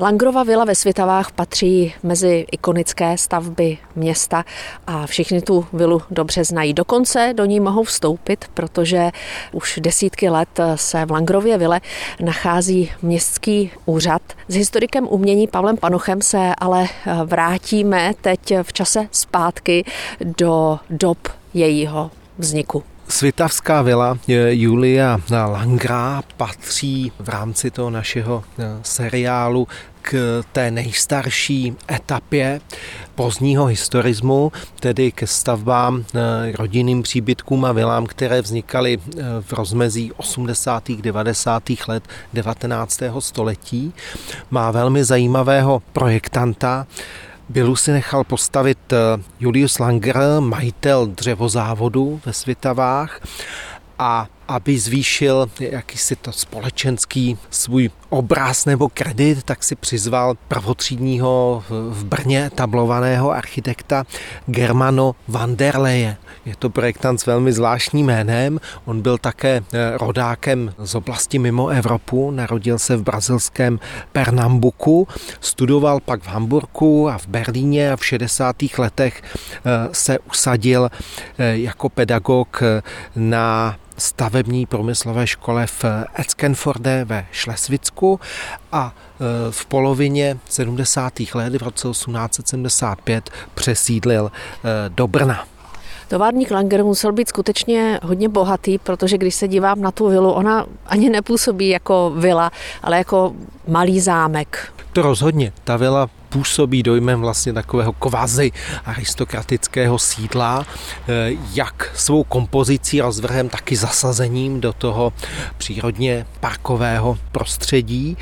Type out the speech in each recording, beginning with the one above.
Langrova vila ve Svitavách patří mezi ikonické stavby města a všichni tu vilu dobře znají. Dokonce do ní mohou vstoupit, protože už desítky let se v Langrově vile nachází městský úřad. S historikem umění Pavlem Panochem se ale vrátíme teď v čase zpátky do dob jejího vzniku. Svitavská vila Julia Langra patří v rámci toho našeho eh, seriálu k té nejstarší etapě pozdního historismu, tedy ke stavbám eh, rodinným příbytkům a vilám, které vznikaly eh, v rozmezí 80. 90. let 19. století. Má velmi zajímavého projektanta, Bilu si nechal postavit eh, Julius Langer, majitel dřevozávodu ve Svitavách a aby zvýšil jakýsi to společenský svůj obraz nebo kredit, tak si přizval prvotřídního v Brně tablovaného architekta Germano van der Leje. Je to projektant s velmi zvláštním jménem. On byl také eh, rodákem z oblasti mimo Evropu, narodil se v brazilském Pernambuku, studoval pak v Hamburgu a v Berlíně a v 60. letech eh, se usadil eh, jako pedagog na stavební průmyslové škole v Eckenforde ve Šlesvicku a e, v polovině 70. let, v roce 1875, přesídlil e, do Brna. Továrník Langer musel být skutečně hodně bohatý, protože když se dívám na tu vilu, ona ani nepůsobí jako vila, ale jako malý zámek. To rozhodně. Ta vila působí dojmem vlastně takového kvazi aristokratického sídla, eh, jak svou kompozicí, rozvrhem, taky zasazením do toho přírodně parkového prostředí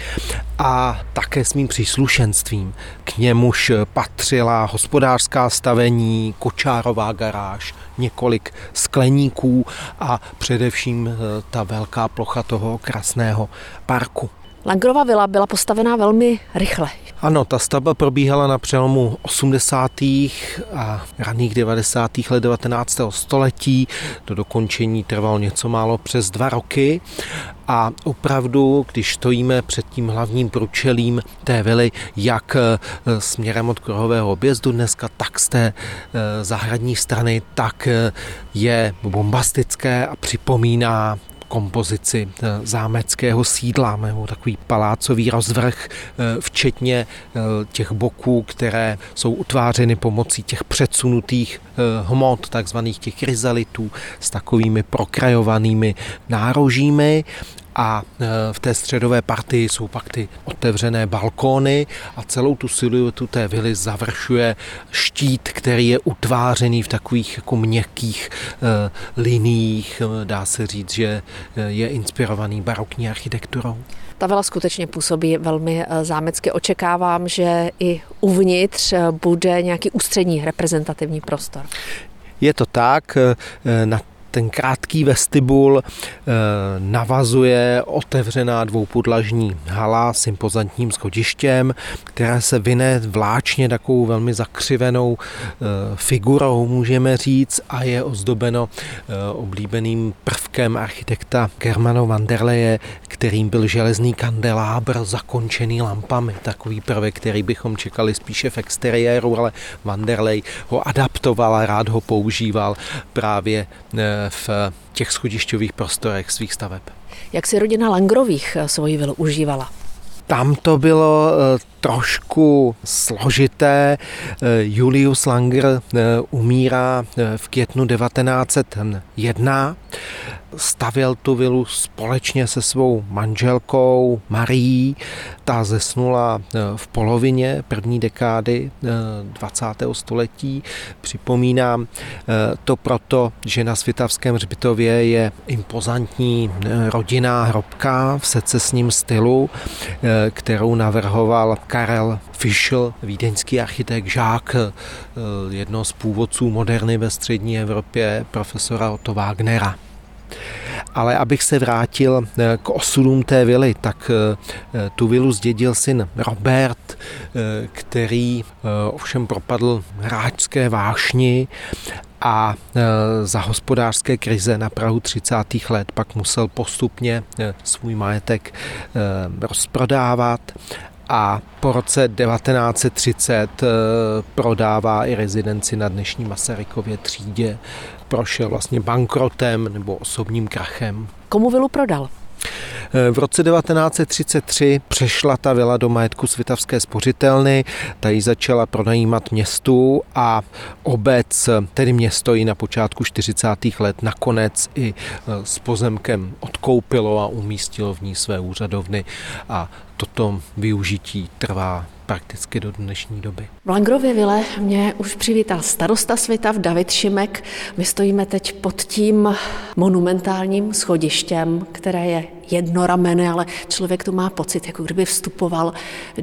a také svým příslušenstvím. K němuž patřila hospodářská stavení, kočárová garáž, několik skleníků a především eh, ta velká plocha toho krásného parku. Langrova vila byla postavená velmi rychle. Ano, ta stavba probíhala na přelomu 80. a raných 90. let 19. století. Do dokončení trvalo něco málo přes dva roky a opravdu, když stojíme před tím hlavním průčelím té vily, jak e, směrem od kruhového objezdu dneska, tak z té e, zahradní strany, tak e, je bombastické a připomíná kompozici eh, zámeckého sídla, nebo takový palácový rozvrh, eh, včetně eh, těch boků, které jsou utvářeny pomocí těch předsunutých hmot, takzvaných těch rizalitů s takovými prokrajovanými nárožími a e, v té středové partii jsou pak ty otevřené balkóny a celou tu siluetu té vily završuje štít, který je utvářený v takových jako měkkých e, liních. Dá se říct, že je inspirovaný barokní architekturou. Ta vila skutečně působí velmi e, zámecky. Očekávám, že i uvnitř bude nějaký ústřední reprezentativní prostor. Je to tak, na ten krátký vestibul eh, navazuje otevřená dvoupodlažní hala s impozantním schodištěm, která se vyne vláčně takovou velmi zakřivenou eh, figurou, můžeme říct, a je ozdobeno eh, oblíbeným prvkem architekta Germano van der Leje, kterým byl železný kandelábr zakončený lampami. Takový prvek, který bychom čekali spíše v exteriéru, ale van der Ley ho adaptoval a rád ho používal právě v těch schodišťových prostorech svých staveb. Jak si rodina Langrových svoji vilu užívala? Tam to bylo eh, trošku složité. Eh, Julius Langer eh, umírá v květnu 1901 stavěl tu vilu společně se svou manželkou Marí. Ta zesnula eh, v polovině první dekády 20. Eh, století. Připomínám eh, to proto, že na Svitavském hřbitově je impozantní rodinná hrobka v secesním stylu, kterou navrhoval Karel Fischl, vídeňský architekt, žák jednoho z původců moderny ve střední Evropě, profesora Otto Wagnera. Ale abych se vrátil eh, k osudům té vily, tak eh, eh, tu vilu zdědil syn Robert, který ovšem propadl hráčské vášni a za hospodářské krize na Prahu 30. let pak musel postupně svůj majetek rozprodávat a po roce 1930 eh, prodává i rezidenci na dnešní Masarykově třídě. Prošel vlastně bankrotem nebo osobním krachem. Komu vilu prodal? Eh, v roce 1933 přešla ta vila do majetku Svitavské spořitelny, ta ji začala pronajímat městu a obec, tedy město ji na počátku 40. let nakonec i eh, s pozemkem odkoupilo a umístilo v ní své úřadovny a toto využití trvá prakticky do dnešní doby. V Langrově vile mě už přivítal starosta světa v David Šimek. My stojíme teď pod tím monumentálním schodištěm, které je jednoramené, ale člověk tu má pocit, jako kdyby vstupoval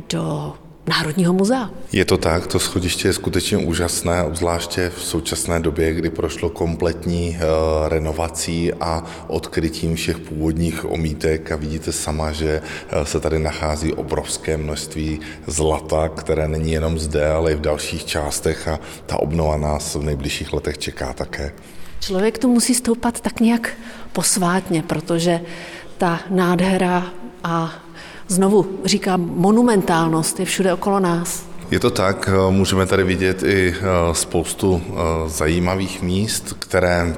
do Národního muzea. Je to tak, to schodiště je skutečně úžasné, obzvláště v současné době, kdy prošlo kompletní uh, renovací a odkrytím všech původních omítek a vidíte sama, že uh, se tady nachází obrovské množství zlata, které není jenom zde, ale i v dalších částech a ta obnova nás v nejbližších letech čeká také. Člověk tu musí stoupat tak nějak posvátně, protože ta nádhera a znovu říkám, monumentálnost je všude okolo nás. Je to tak, můžeme tady vidět i eh, spoustu eh, zajímavých míst, které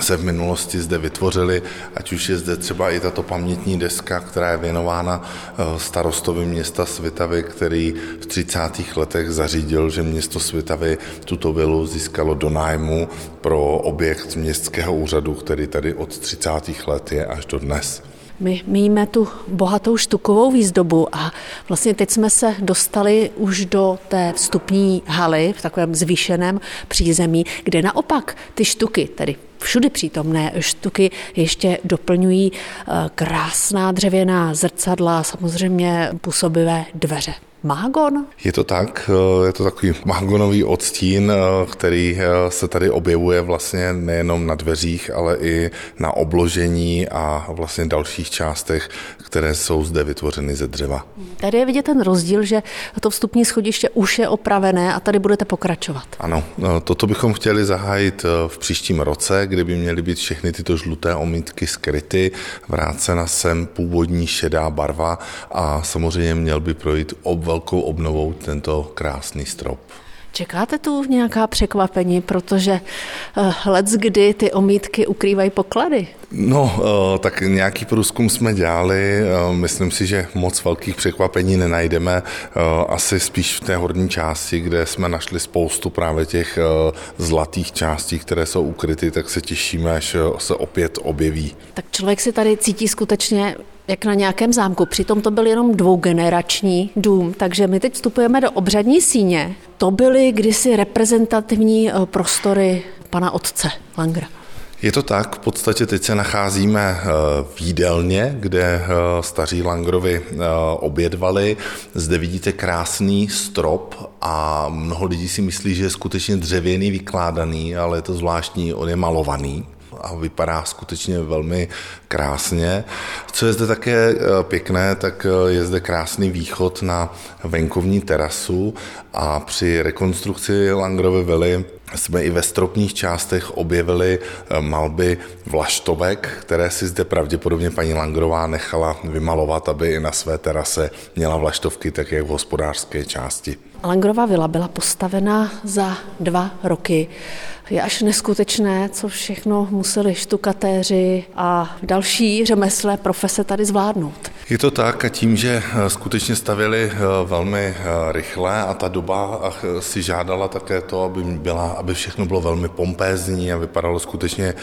se v minulosti zde vytvořily, ať už je zde třeba i tato pamětní deska, která je věnována eh, starostovi města Svitavy, který v 30. letech zařídil, že město Svitavy tuto vilu získalo do nájmu pro objekt městského úřadu, který tady od 30. let je až do dnes. My míme tu bohatou štukovou výzdobu a vlastně teď jsme se dostali už do té vstupní haly v takovém zvýšeném přízemí, kde naopak ty štuky, tedy všudy přítomné štuky ještě doplňují eh, krásná dřevěná zrcadla, samozřejmě působivé dveře. Mágon? Je to tak, eh, je to takový mágonový odstín, eh, který eh, se tady objevuje vlastně nejenom na dveřích, ale i na obložení a vlastně dalších částech, které jsou zde vytvořeny ze dřeva. Tady je vidět ten rozdíl, že to vstupní schodiště už je opravené a tady budete pokračovat. Ano, toto bychom chtěli zahájit v příštím roce, kdyby měly být všechny tyto žluté omítky skryty, vrácena sem původní šedá barva a samozřejmě měl by projít obv velkou obnovou tento krásný strop. Čekáte tu nějaká překvapení, protože uh, let kdy ty omítky ukrývají poklady? No, uh, tak nějaký průzkum jsme dělali. Uh, myslím si, že moc velkých překvapení nenajdeme. Asi spíš v té horní části, kde jsme našli spoustu právě těch zlatých částí, které jsou ukryty, tak se těšíme, až se opět objeví. Tak člověk si tady cítí skutečně jak na nějakém zámku. Přitom to byl jenom dvougenerační dům, takže my teď vstupujeme do obřadní síně. To byly kdysi reprezentativní eh, prostory pana otce Langra. Je to tak, v podstatě teď se nacházíme eh, v jídelně, kde eh, staří Langrovi obědvali. Zde vidíte krásný strop a mnoho lidí si myslí, že je skutečně dřevěný, vykládaný, ale je to zvláštní, on je malovaný a vypadá skutečně velmi krásně. Co je zde také eh, pěkné, tak eh, je zde krásný východ na venkovní terasu a při rekonstrukci Langrovy vily jsme i ve stropních částech objevili eh, malby vlaštovek, které si zde pravděpodobně paní Langrová nechala vymalovat, aby i na své terase měla vlaštovky, tak jak v hospodářské části. Langrova vila byla postavena za dva roky. Je až neskutečné, co všechno museli štukatéři a další řemeslé profese tady zvládnout. Je to tak a tím, že eh, skutečně stavili eh, velmi eh, rychle a ta doba si žádala také to, aby, byla, aby všechno bylo velmi pompézní a vypadalo skutečně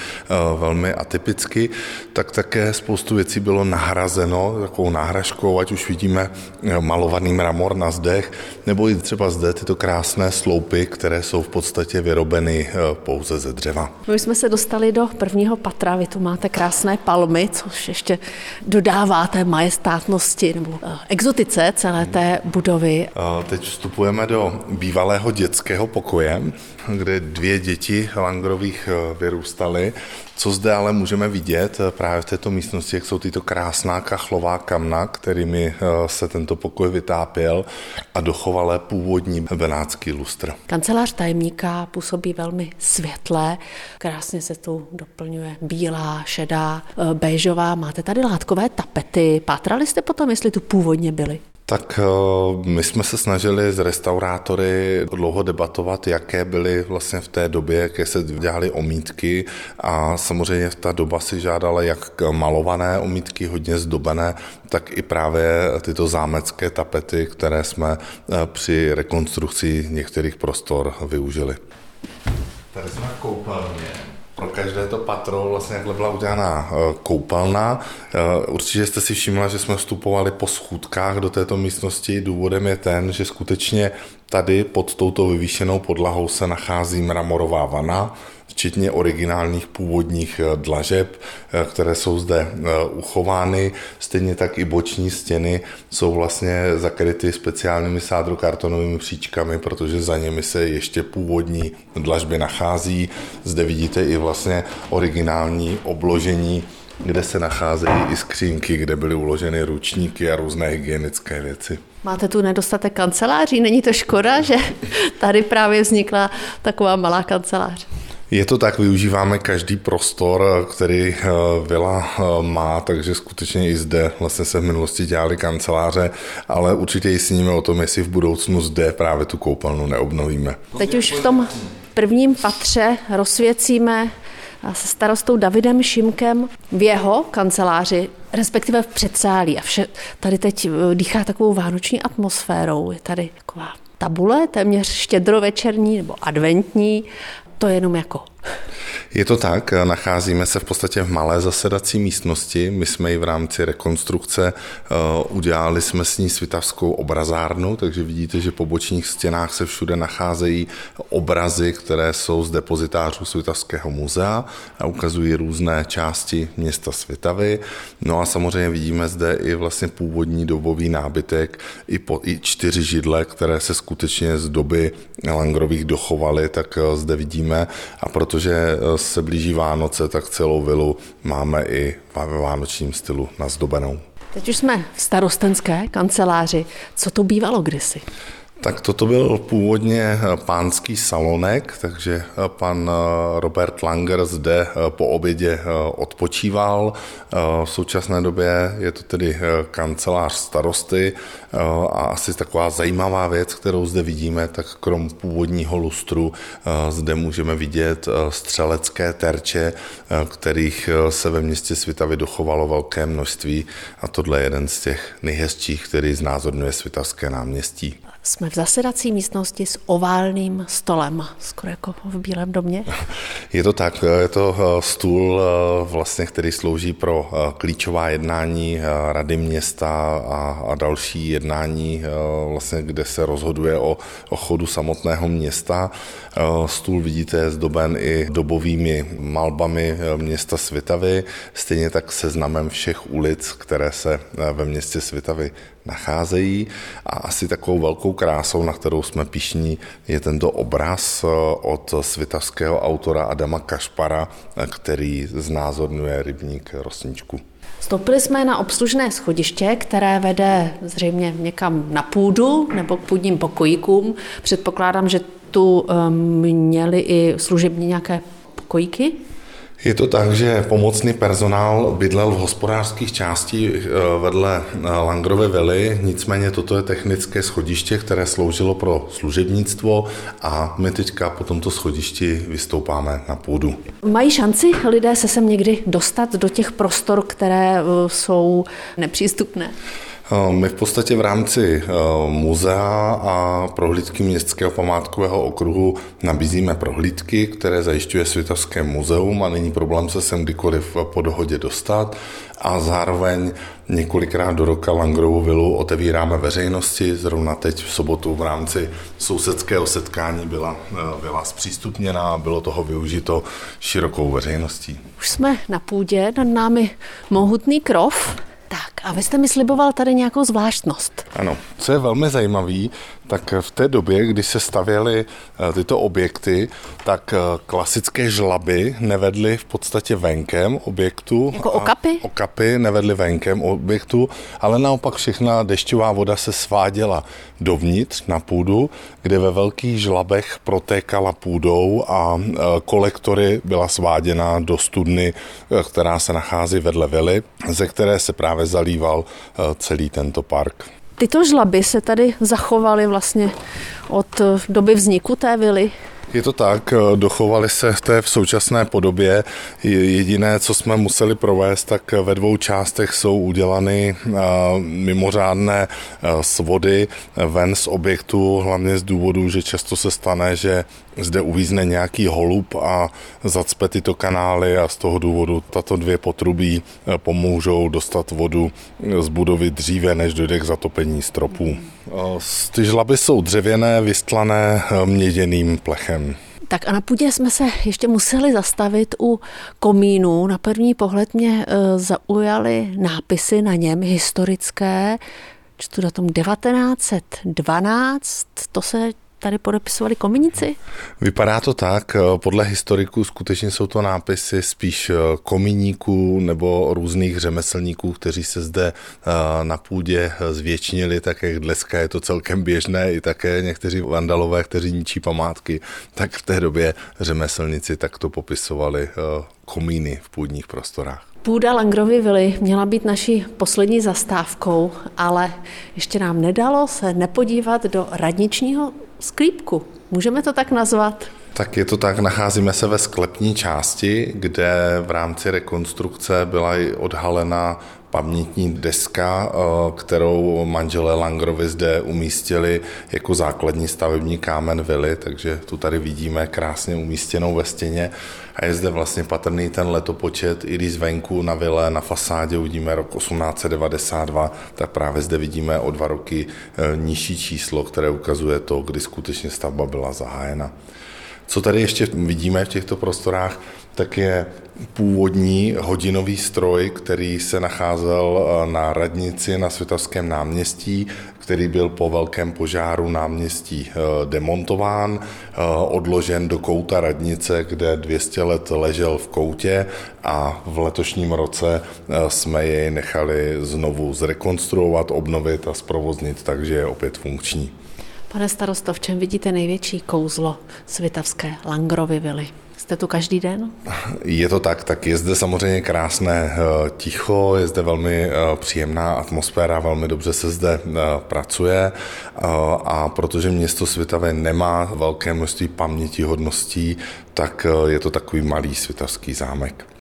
velmi atypicky, tak také spoustu věcí bylo nahrazeno takovou náhražkou, ať už vidíme malovaný mramor na zdech, nebo i třeba zde tyto krásné sloupy, které jsou v podstatě vyrobeny pouze ze dřeva. My jsme se dostali do prvního patra, vy tu máte krásné palmy, což ještě dodává té majestátnosti nebo eh, exotice celé té budovy. Teď vstupujeme do bývalého dětského pokoje, kde dvě děti Langrových eh, vyrůstaly. Co zde ale můžeme vidět eh, právě v této místnosti, jak jsou tyto krásná kachlová kamna, kterými eh, se tento pokoj vytápěl a dochovalé původní benátský lustr. Kancelář tajemníka působí velmi světlé, krásně se tu doplňuje bílá, šedá, béžová. Máte tady látkové tapety. Pátrali jste potom, jestli tu původně byly? Tak eh, my jsme se snažili s restaurátory dlouho debatovat, jaké byly vlastně v té době, jaké se dělaly omítky a samozřejmě ta doba si žádala jak malované omítky, hodně zdobené, tak i právě tyto zámecké tapety, které jsme eh, při rekonstrukci některých prostor využili. Tady jsme koupelně pro každé to patro vlastně jakhle byla udělaná eh, koupelna. Eh, určitě jste si všimla, že jsme vstupovali po schůdkách do této místnosti. Důvodem je ten, že skutečně tady pod touto vyvýšenou podlahou se nachází mramorová vana, včetně originálních původních eh, dlažeb, eh, které jsou zde eh, uchovány. Stejně tak i boční stěny jsou vlastně zakryty speciálními sádrokartonovými příčkami, protože za nimi se ještě původní dlažby nachází. Zde vidíte i vlastně originální obložení kde se nacházejí i skřínky, kde byly uloženy ručníky a různé hygienické věci. Máte tu nedostatek kanceláří? Není to škoda, že tady právě vznikla taková malá kancelář? Je to tak, využíváme každý prostor, který eh, vila eh, má, takže skutečně i zde vlastně se v minulosti dělali kanceláře, ale určitě i sníme o tom, jestli v budoucnu zde právě tu koupelnu neobnovíme. Teď už v tom prvním patře rozsvěcíme se starostou Davidem Šimkem v jeho kanceláři, respektive v předsálí. A vše tady teď eh, dýchá takovou vánoční atmosférou. Je tady taková tabule, téměř štědrovečerní nebo adventní, to je jenom jako je to tak, nacházíme se v podstatě v malé zasedací místnosti. My jsme ji v rámci rekonstrukce eh, udělali jsme s ní svitavskou obrazárnu, takže vidíte, že po bočních stěnách se všude nacházejí obrazy, které jsou z depozitářů Svitavského muzea a ukazují různé části města Svitavy. No a samozřejmě vidíme zde i vlastně původní dobový nábytek, i, po, i čtyři židle, které se skutečně z doby Langrových dochovaly, tak eh, zde vidíme a proto protože eh, se blíží Vánoce, tak celou vilu máme i ve vánočním stylu nazdobenou. Teď už jsme v starostenské kanceláři. Co to bývalo kdysi? Tak toto byl původně eh, pánský salonek, takže eh, pan eh, Robert Langer zde po obědě odpočíval. V současné době je to tedy kancelář starosty a asi taková zajímavá věc, kterou zde vidíme, tak krom původního lustru zde můžeme vidět střelecké terče, kterých se ve městě Svitavy dochovalo velké množství a tohle je jeden z těch nejhezčích, který znázorňuje Svitavské náměstí. Jsme v zasedací místnosti s oválným stolem, skoro jako v Bílém domě. Je to tak, je to eh, stůl, eh, vlastně, který slouží pro eh, klíčová jednání rady města a, a další jednání, vlastně, kde se rozhoduje o, o chodu samotného města. Stůl vidíte je zdoben i dobovými malbami města Svitavy, stejně tak seznamem všech ulic, které se ve městě Svitavy nacházejí a asi takovou velkou krásou, na kterou jsme pišní, je tento obraz eh, od svitavského autora Adama Kašpara, eh, který znázorňuje rybník Rosničku. Stoupili jsme na obslužné schodiště, které vede zřejmě někam na půdu nebo k půdním pokojíkům. Předpokládám, že tu um, měli i služební nějaké pokojíky. Je to tak, že pomocný personál bydlel v hospodářských části eh, vedle eh, Langrové vily, nicméně toto je technické schodiště, které sloužilo pro služebnictvo a my teďka po tomto schodišti vystoupáme na půdu. Mají šanci lidé se sem někdy dostat do těch prostor, které eh, jsou nepřístupné? Eh, my v podstatě v rámci eh, muzea a prohlídky Městského památkového okruhu nabízíme prohlídky, které zajišťuje Světovské muzeum a není problém se sem kdykoliv po dohodě dostat a zároveň několikrát do roka Langrovu vilu otevíráme veřejnosti. Zrovna teď v sobotu v rámci sousedského setkání byla, eh, byla zpřístupněna a bylo toho využito širokou veřejností. Už jsme na půdě, nad námi mohutný krov, tak a vy jste mi sliboval tady nějakou zvláštnost. Ano, co je velmi zajímavé, tak v té době, kdy se stavěly eh, tyto objekty, tak eh, klasické žlaby nevedly v podstatě venkem objektu. Jako okapy? Okapy nevedly venkem objektu, ale naopak všechna dešťová voda se sváděla dovnitř na půdu, kde ve velkých žlabech protékala půdou a eh, kolektory byla sváděna do studny, která se nachází vedle vily, ze které se právě zalíval celý tento park. Tyto žlaby se tady zachovaly vlastně od doby vzniku té vily. Je to tak, eh, dochovali se v té v současné podobě. Jediné, co jsme museli provést, tak ve dvou částech jsou udělany eh, mimořádné eh, svody ven z objektu, hlavně z důvodu, že často se stane, že zde uvízne nějaký holub a zacpe tyto kanály a z toho důvodu tato dvě potrubí pomůžou dostat vodu z budovy dříve, než dojde k zatopení stropů. Ty žlaby jsou dřevěné, vystlané měděným plechem. Tak a na půdě jsme se ještě museli zastavit u komínu. Na první pohled mě e, zaujaly nápisy na něm historické. Čtu datum 1912, to se tady podepisovali kominici? Vypadá to tak. Podle historiků skutečně jsou to nápisy spíš kominíků nebo různých řemeslníků, kteří se zde eh, na půdě zvětšnili, tak jak dneska je to celkem běžné, i také někteří vandalové, kteří ničí památky, tak v té době řemeslníci takto popisovali eh, komíny v půdních prostorách. Půda Langrovy vily měla být naší poslední zastávkou, ale ještě nám nedalo se nepodívat do radničního sklípku. Můžeme to tak nazvat? Tak je to tak, nacházíme se ve sklepní části, kde v rámci rekonstrukce byla odhalena pamětní deska, eh, kterou manželé Langrovi zde umístili jako základní stavební kámen vily, takže tu tady vidíme krásně umístěnou ve stěně a je zde vlastně patrný ten letopočet, i když zvenku na vile, na fasádě uvidíme rok 1892, tak právě zde vidíme o dva roky eh, nižší číslo, které ukazuje to, kdy skutečně stavba byla zahájena. Co tady ještě vidíme v těchto prostorách, tak je původní hodinový stroj, který se nacházel eh, na radnici na Světovském náměstí, který byl po velkém požáru náměstí eh, demontován, eh, odložen do kouta radnice, kde 200 let ležel v koutě a v letošním roce jsme jej nechali znovu zrekonstruovat, obnovit a zprovoznit, takže je opět funkční. Pane starosto, v čem vidíte největší kouzlo svitavské Langrovy vily? Jste tu každý den? Je to tak, tak je zde samozřejmě krásné eh, ticho, je zde velmi eh, příjemná atmosféra, velmi dobře se zde eh, pracuje a protože město Svitavy nemá velké množství paměti hodností, tak je to takový malý svitavský zámek.